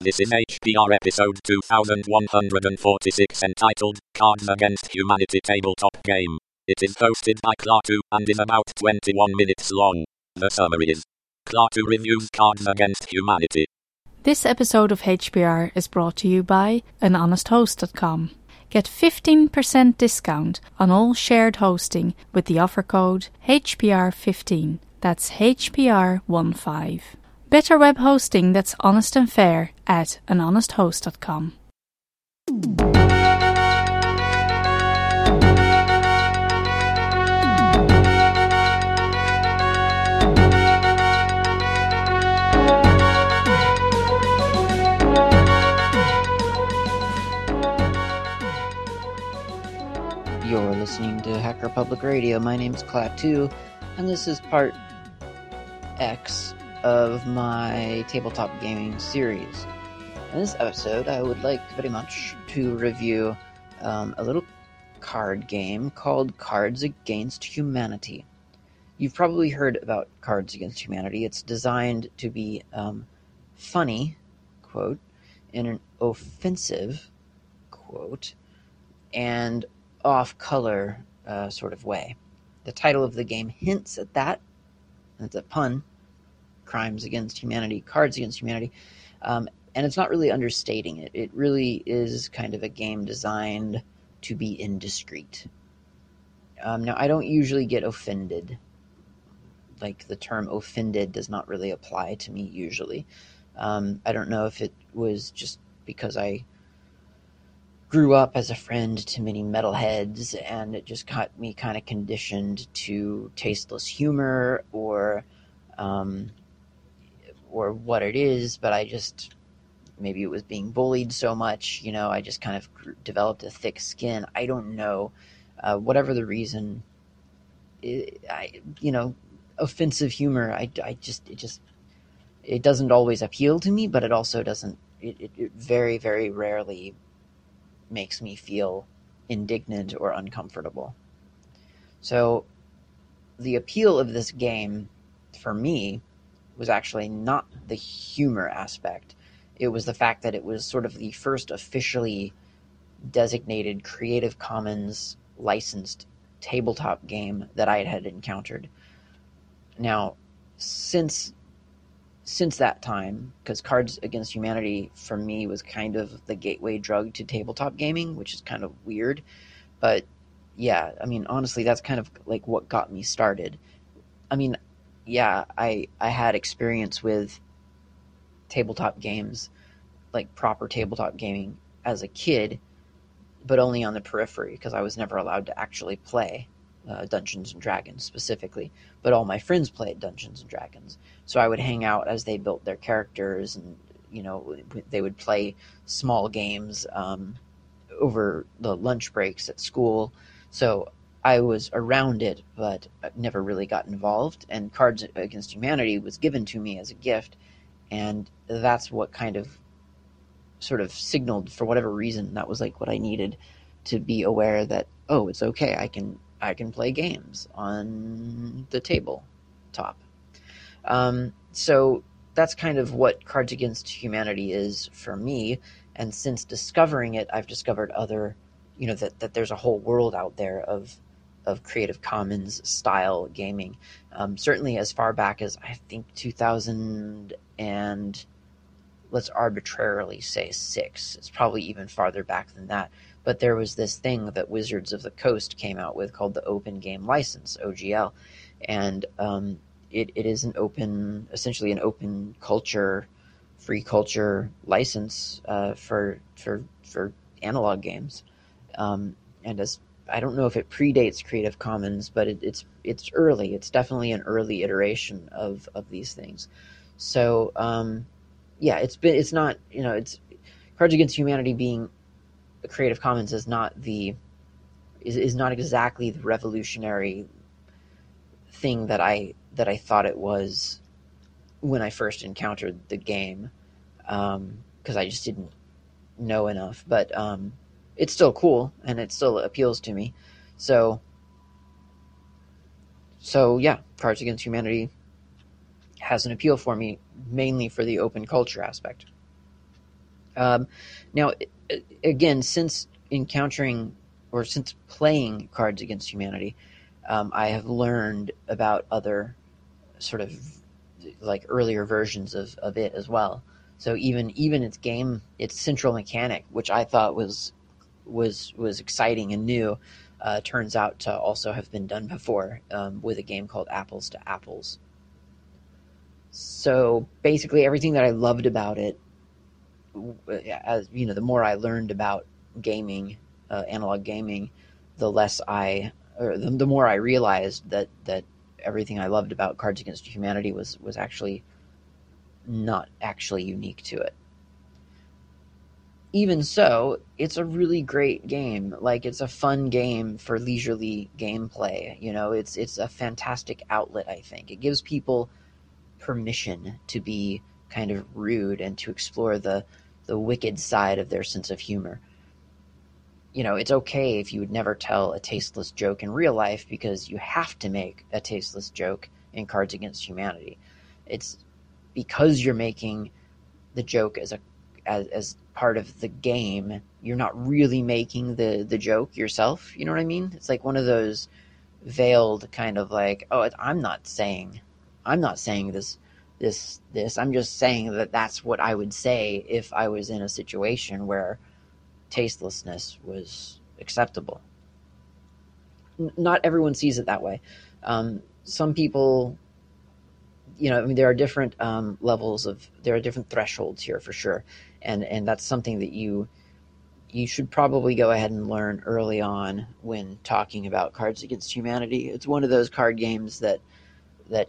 This is HPR episode 2146 entitled Cards Against Humanity Tabletop Game. It is hosted by Klaatu and is about 21 minutes long. The summary is Klaatu reviews Cards Against Humanity. This episode of HPR is brought to you by anhonesthost.com. Get 15% discount on all shared hosting with the offer code HPR15. That's HPR15. Better web hosting that's honest and fair at anhonesthost.com. You're listening to Hacker Public Radio. My name name's Klaatu, and this is part X of my tabletop gaming series. In this episode, I would like very much to review um, a little card game called Cards Against Humanity. You've probably heard about Cards Against Humanity. It's designed to be um, funny, quote, in an offensive, quote, and off color uh, sort of way. The title of the game hints at that. It's a pun. Crimes against humanity, cards against humanity. Um, and it's not really understating it. It really is kind of a game designed to be indiscreet. Um, now, I don't usually get offended. Like, the term offended does not really apply to me usually. Um, I don't know if it was just because I grew up as a friend to many metalheads, and it just got me kind of conditioned to tasteless humor or um, or what it is. But I just maybe it was being bullied so much, you know. I just kind of developed a thick skin. I don't know, uh, whatever the reason. It, I you know, offensive humor. I, I just it just it doesn't always appeal to me, but it also doesn't. It, it, it very very rarely makes me feel indignant or uncomfortable. So, the appeal of this game for me was actually not the humor aspect. It was the fact that it was sort of the first officially designated Creative Commons licensed tabletop game that I had encountered. Now, since since that time, because Cards Against Humanity for me was kind of the gateway drug to tabletop gaming, which is kind of weird. But yeah, I mean, honestly, that's kind of like what got me started. I mean, yeah, I I had experience with tabletop games, like proper tabletop gaming as a kid, but only on the periphery because I was never allowed to actually play uh, Dungeons and Dragons specifically. But all my friends played Dungeons and Dragons, so I would hang out as they built their characters, and you know they would play small games um, over the lunch breaks at school. So I was around it, but never really got involved. And Cards Against Humanity was given to me as a gift, and that's what kind of sort of signaled for whatever reason that was like what I needed to be aware that oh, it's okay. I can I can play games on the table top. Um, so that's kind of what Cards Against Humanity is for me. And since discovering it, I've discovered other, you know, that, that there's a whole world out there of of Creative Commons style gaming. Um, certainly as far back as I think 2000 and let's arbitrarily say six. It's probably even farther back than that. But there was this thing that Wizards of the Coast came out with called the Open Game License (OGL), and um, it, it is an open, essentially an open culture, free culture license uh, for for for analog games. Um, and as I don't know if it predates Creative Commons, but it, it's it's early. It's definitely an early iteration of of these things. So um, yeah, it's been it's not you know it's Cards Against Humanity being Creative Commons is not the is, is not exactly the revolutionary thing that I that I thought it was when I first encountered the game because um, I just didn't know enough. But um, it's still cool and it still appeals to me. So so yeah, Cards Against Humanity has an appeal for me mainly for the open culture aspect. Um, now, again, since encountering or since playing Cards Against Humanity, um, I have learned about other sort of like earlier versions of, of it as well. So even even its game, its central mechanic, which I thought was was was exciting and new, uh, turns out to also have been done before um, with a game called Apples to Apples. So basically, everything that I loved about it, as you know, the more I learned about gaming, uh, analog gaming, the less I, or the, the more I realized that that everything I loved about Cards Against Humanity was was actually not actually unique to it. Even so, it's a really great game. Like it's a fun game for leisurely gameplay. You know, it's it's a fantastic outlet. I think it gives people permission to be kind of rude and to explore the the wicked side of their sense of humor. You know, it's okay if you would never tell a tasteless joke in real life because you have to make a tasteless joke in Cards Against Humanity. It's because you're making the joke as a as, as part of the game, you're not really making the the joke yourself. You know what I mean? It's like one of those veiled kind of like, oh, I'm not saying, I'm not saying this, this, this. I'm just saying that that's what I would say if I was in a situation where tastelessness was acceptable. N- not everyone sees it that way. Um, some people you know, I mean, there are different um, levels of there are different thresholds here for sure, and and that's something that you you should probably go ahead and learn early on when talking about Cards Against Humanity. It's one of those card games that that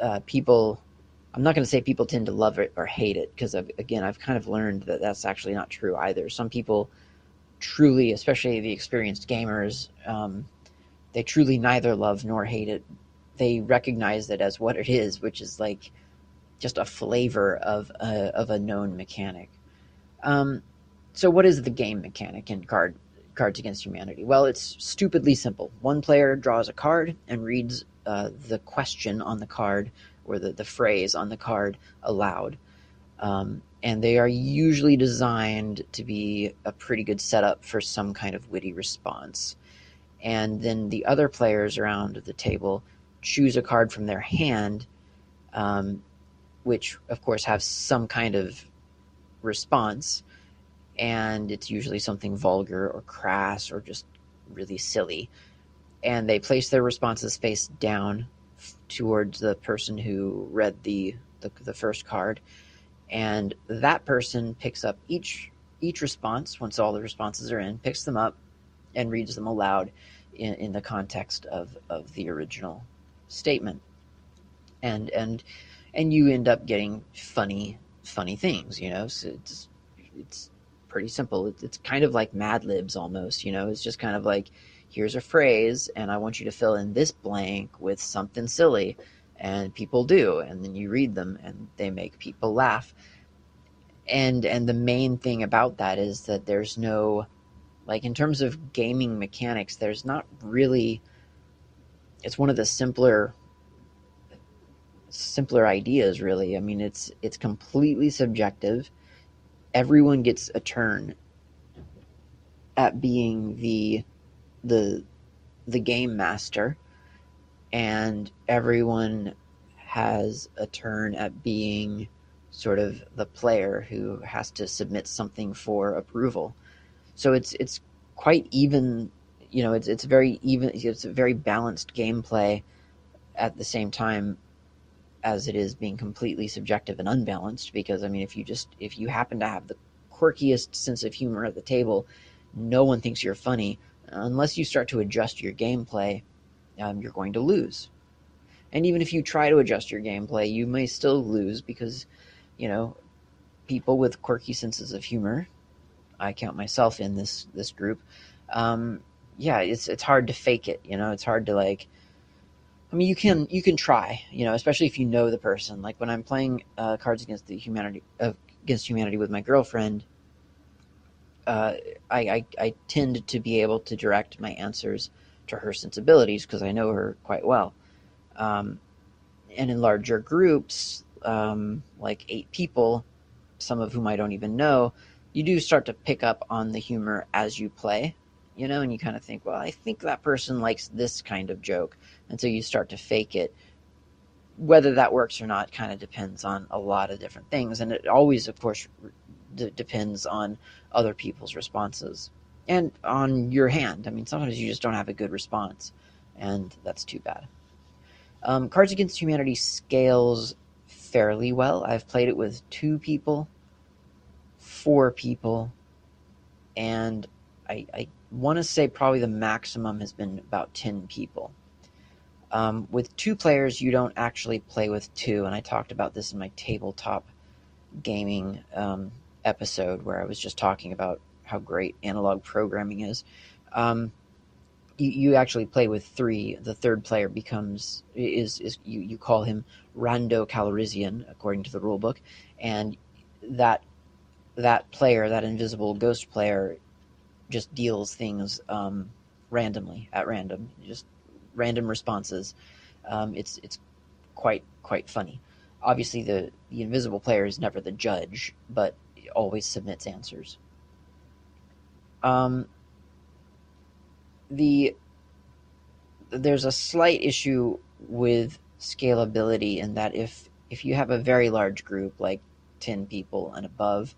uh, people. I'm not going to say people tend to love it or hate it because again, I've kind of learned that that's actually not true either. Some people truly, especially the experienced gamers, um, they truly neither love nor hate it, they recognize it as what it is, which is like just a flavor of a, of a known mechanic. Um, so, what is the game mechanic in card Cards Against Humanity? Well, it's stupidly simple. One player draws a card and reads uh, the question on the card or the, the phrase on the card aloud. Um, and they are usually designed to be a pretty good setup for some kind of witty response. And then the other players around the table choose a card from their hand, um, which of course have some kind of response, and it's usually something vulgar or crass or just really silly. And they place their responses face down towards the person who read the, the, the first card, and that person picks up each each response once all the responses are in, picks them up, and reads them aloud in, in the context of, of the original statement. And and and you end up getting funny funny things you know? So it's it's pretty simple. It's, it's kind of like mad libs almost you know? It's just kind of like here's a phrase and i want you to fill in this blank with something silly and people do and then you read them and they make people laugh. And and the main thing about that is that there's no like in terms of gaming mechanics there's not really it's one of the simpler simpler ideas really. I mean it's it's completely subjective. Everyone gets a turn at being the the the game master and everyone has a turn at being sort of the player who has to submit something for approval. So it's it's quite even you know, it's it's very even. It's a very balanced gameplay at the same time as it is being completely subjective and unbalanced. Because I mean, if you just if you happen to have the quirkiest sense of humor at the table, no one thinks you're funny unless you start to adjust your gameplay. Um, you're going to lose. And even if you try to adjust your gameplay, you may still lose because, you know, people with quirky senses of humor, I count myself in this this group, um, yeah, it's it's hard to fake it. You know, it's hard to like. I mean, you can you can try. You know, especially if you know the person. Like when I'm playing uh, Cards Against the Humanity uh, Against Humanity with my girlfriend. Uh, I, I I tend to be able to direct my answers to her sensibilities because I know her quite well. Um, and in larger groups, um, like eight people, some of whom I don't even know, you do start to pick up on the humor as you play, you know, and you kind of think, well, I think that person likes this kind of joke. And so you start to fake it. Whether that works or not kind of depends on a lot of different things. And it always, of course, d- depends on other people's responses and on your hand. I mean, sometimes you just don't have a good response, and that's too bad. Um, Cards Against Humanity scales fairly well. I've played it with two people, four people, and I, I want to say probably the maximum has been about 10 people. Um, with two players, you don't actually play with two, and I talked about this in my tabletop gaming um, episode where I was just talking about how great analog programming is. Um, you, you actually play with three. The third player becomes is is you, you call him Rando Cardrissian according to the rulebook, and that that player, that invisible ghost player, just deals things um, randomly at random, just random responses. Um, it's it's quite quite funny. Obviously, the the invisible player is never the judge, but always submits answers. Um, the there's a slight issue with scalability in that if if you have a very large group like 10 people and above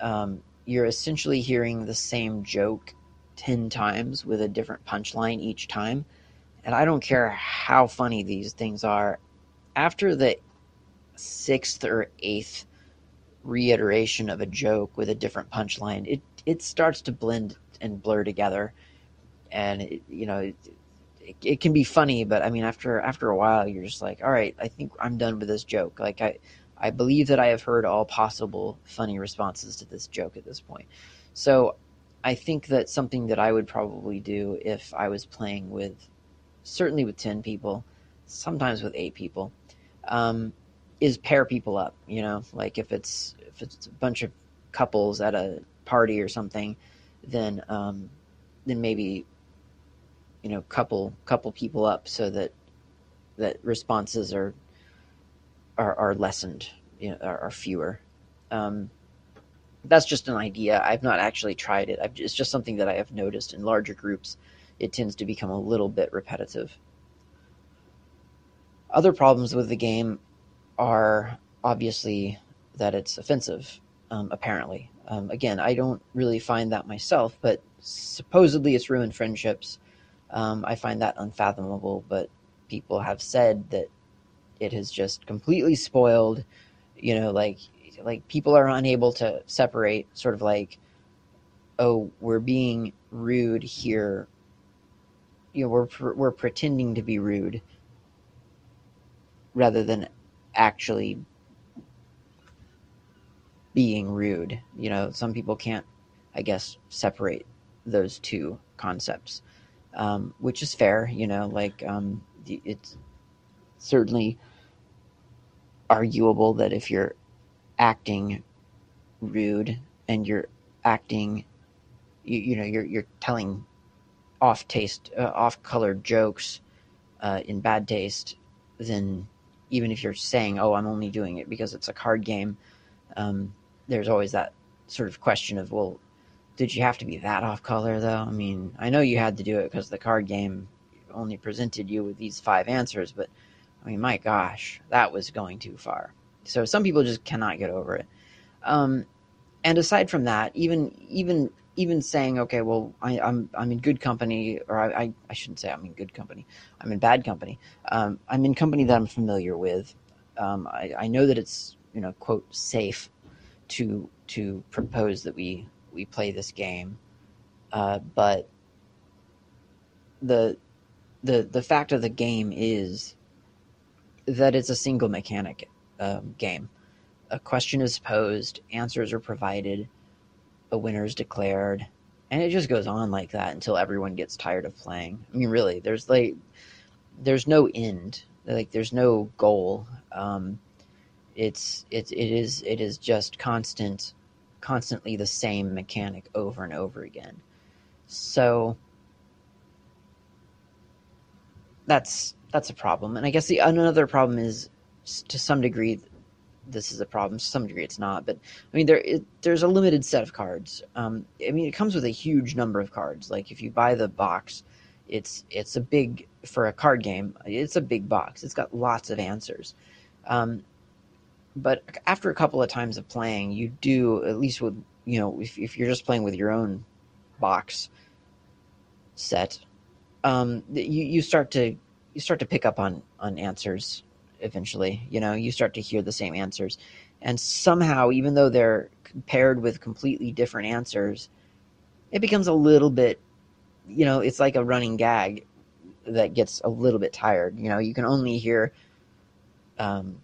um, you're essentially hearing the same joke 10 times with a different punchline each time. And i don't care how funny these things are after the sixth or eighth reiteration of a joke with a different punchline it it starts to blend and blur together. And it, you know it, it, it, can be funny but i mean after after a while you're just like all right i think i'm done with this joke. Like i i believe that i have heard all possible funny responses to this joke at this point. So i think that something that i would probably do if i was playing with certainly with 10 people sometimes with 8 people um, is pair people up you know? Like if it's if it's a bunch of couples at a party or something then um, then maybe you know couple couple people up so that that responses are are, are lessened you know are, are fewer. Um, that's just an idea. I've not actually tried it. I've, it's just something that i have noticed in larger groups. It tends to become a little bit repetitive. Other problems with the game are obviously that it's offensive um, apparently. Um, again i don't really find that myself but supposedly it's ruined friendships. Um, I find that unfathomable, but people have said that it has just completely spoiled. You know, like like people are unable to separate sort of like, oh, we're being rude here. You know, we're we're pretending to be rude rather than actually being rude. You know, some people can't, I guess, separate those two concepts um, which is fair. You know, like um, it's certainly arguable that if you're acting rude and you're acting, you, you know, you're you're telling off taste, uh, off colored jokes uh, in bad taste, then even if you're saying, "Oh, I'm only doing it because it's a card game," um, there's always that sort of question of, "Well, did you have to be that off color though? I mean, I know you had to do it because the card game only presented you with these five answers, but I mean, my gosh, that was going too far. So some people just cannot get over it. Um, and aside from that, even even even saying, okay, well, I, am I'm, I'm in good company, or I, I, I shouldn't say I'm in good company. I'm in bad company. Um, I'm in company that I'm familiar with. Um, I, I know that it's you know quote safe to to propose that we we play this game, uh, but the the the fact of the game is that it's a single mechanic um, game. A question is posed, answers are provided, a winner is declared, and it just goes on like that until everyone gets tired of playing. I mean, really, there's like there's no end, like there's no goal. Um, it's it it is it is just constant constantly the same mechanic over and over again. So that's that's a problem. And I guess the another problem is to some degree this is a problem. To some degree, it's not. But I mean, there it, there's a limited set of cards. Um, I mean, it comes with a huge number of cards. Like if you buy the box, it's it's a big for a card game. It's a big box. It's got lots of answers. Um, but after a couple of times of playing, you do at least with you know if if you're just playing with your own box set, um, you you start to you start to pick up on on answers eventually. You know, you start to hear the same answers, and somehow, even though they're paired with completely different answers, it becomes a little bit. You know, it's like a running gag that gets a little bit tired. You know, you can only hear um,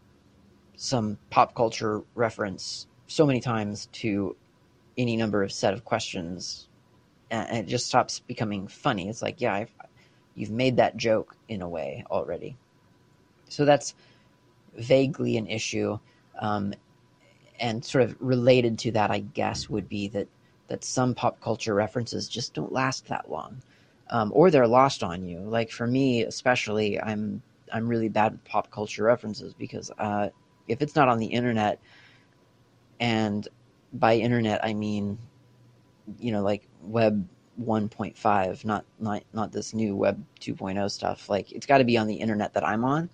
some pop culture reference so many times to any number of set of questions, and it just stops becoming funny. It's like, yeah, I've, you've made that joke in a way already. So that's vaguely an issue. Um, and sort of related to that, I guess, would be that, that some pop culture references just don't last that long. Um, or they're lost on you. Like for me, especially, I'm I'm really bad with pop culture references because uh, if it's not on the internet, and by internet I mean, you know, like web 1.5, not not not this new web 2.0 stuff. Like it's got to be on the internet that I'm on.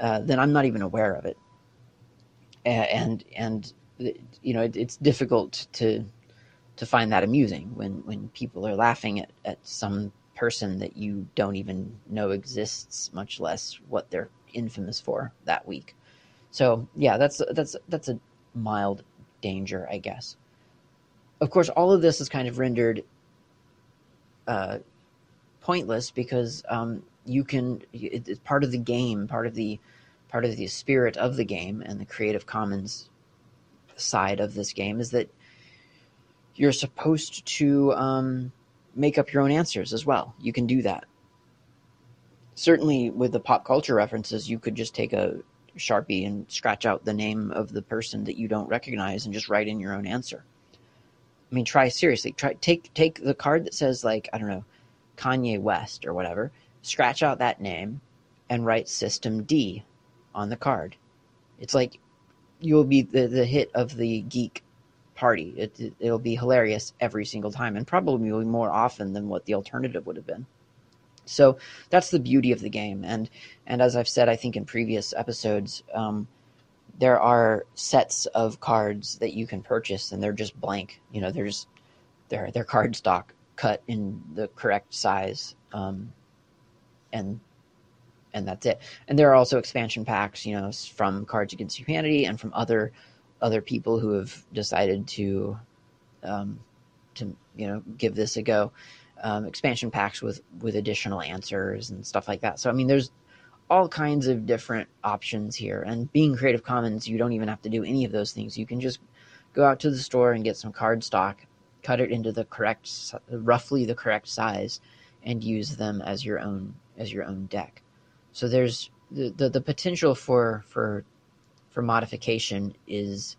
Uh, then I'm not even aware of it, and and you know it, it's difficult to to find that amusing when when people are laughing at, at some person that you don't even know exists, much less what they're infamous for that week. So yeah, that's that's that's a mild danger, I guess. Of course, all of this is kind of rendered uh, pointless because um, you can. It, it's part of the game, part of the part of the spirit of the game, and the Creative Commons side of this game is that you're supposed to um, make up your own answers as well. You can do that. Certainly, with the pop culture references, you could just take a Sharpie and scratch out the name of the person that you don't recognize and just write in your own answer. I mean, try seriously. Try take take the card that says like I don't know, Kanye West or whatever. Scratch out that name and write systemd on the card. It's like you'll be the, the hit of the geek party. It, it, it'll be hilarious every single time, and probably more often than what the alternative would have been. So that's the beauty of the game, and and as I've said, I think in previous episodes, um, there are sets of cards that you can purchase, and they're just blank. You know, there's they're they're card stock cut in the correct size, um, and and that's it. And there are also expansion packs, you know, from Cards Against Humanity and from other other people who have decided to um, to you know give this a go um, expansion packs with with additional answers and stuff like that. So I mean, there's all kinds of different options here. And being Creative Commons, you don't even have to do any of those things. You can just go out to the store and get some card stock, cut it into the correct, roughly the correct size, and use them as your own as your own deck. So there's the the, the potential for for for modification is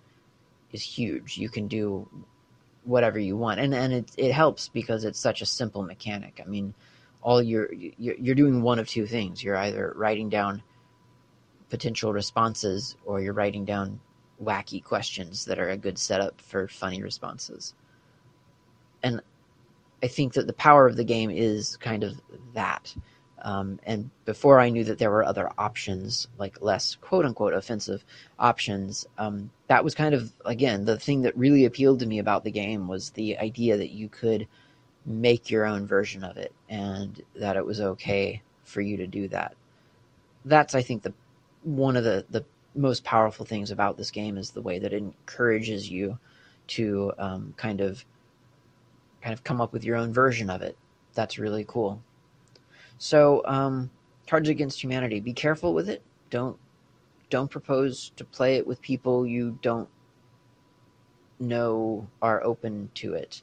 is huge. You can do whatever you want, and and it it helps because it's such a simple mechanic. I mean, all you're you're doing one of two things. You're either writing down potential responses, or you're writing down wacky questions that are a good setup for funny responses. And I think that the power of the game is kind of that. Um, and before I knew that there were other options, like less quote unquote offensive options, um, that was kind of, again, the thing that really appealed to me about the game was the idea that you could make your own version of it and that it was okay for you to do that. That's, I think, the one of the, the most powerful things about this game is the way that it encourages you to um, kind of kind of come up with your own version of it. That's really cool. So, um, Cards Against Humanity. Be careful with it. Don't don't propose to play it with people you don't know are open to it.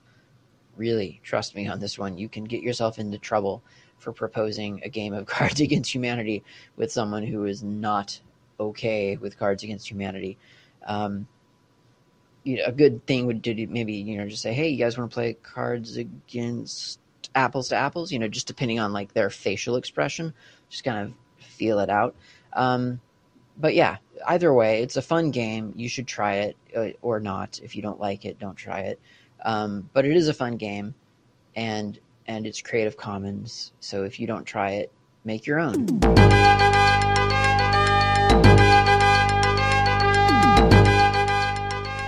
Really, trust me on this one. You can get yourself into trouble for proposing a game of Cards Against Humanity with someone who is not okay with Cards Against Humanity. Um, you know, a good thing would do maybe you know just say, "Hey, you guys want to play Cards Against apples to apples, you know, just depending on like their facial expression, just kind of feel it out. Um, but yeah, either way, it's a fun game. You should try it uh, or not. If you don't like it, don't try it. Um, but it is a fun game, and and it's Creative Commons. So if you don't try it, make your own.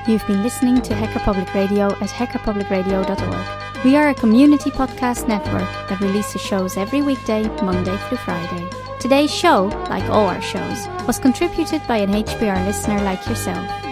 You've been listening to Hacker Public Radio at hackerpublicradio.org. We are a community podcast network that releases shows every weekday, Monday through Friday. Today's show, like all our shows, was contributed by an HPR listener like yourself.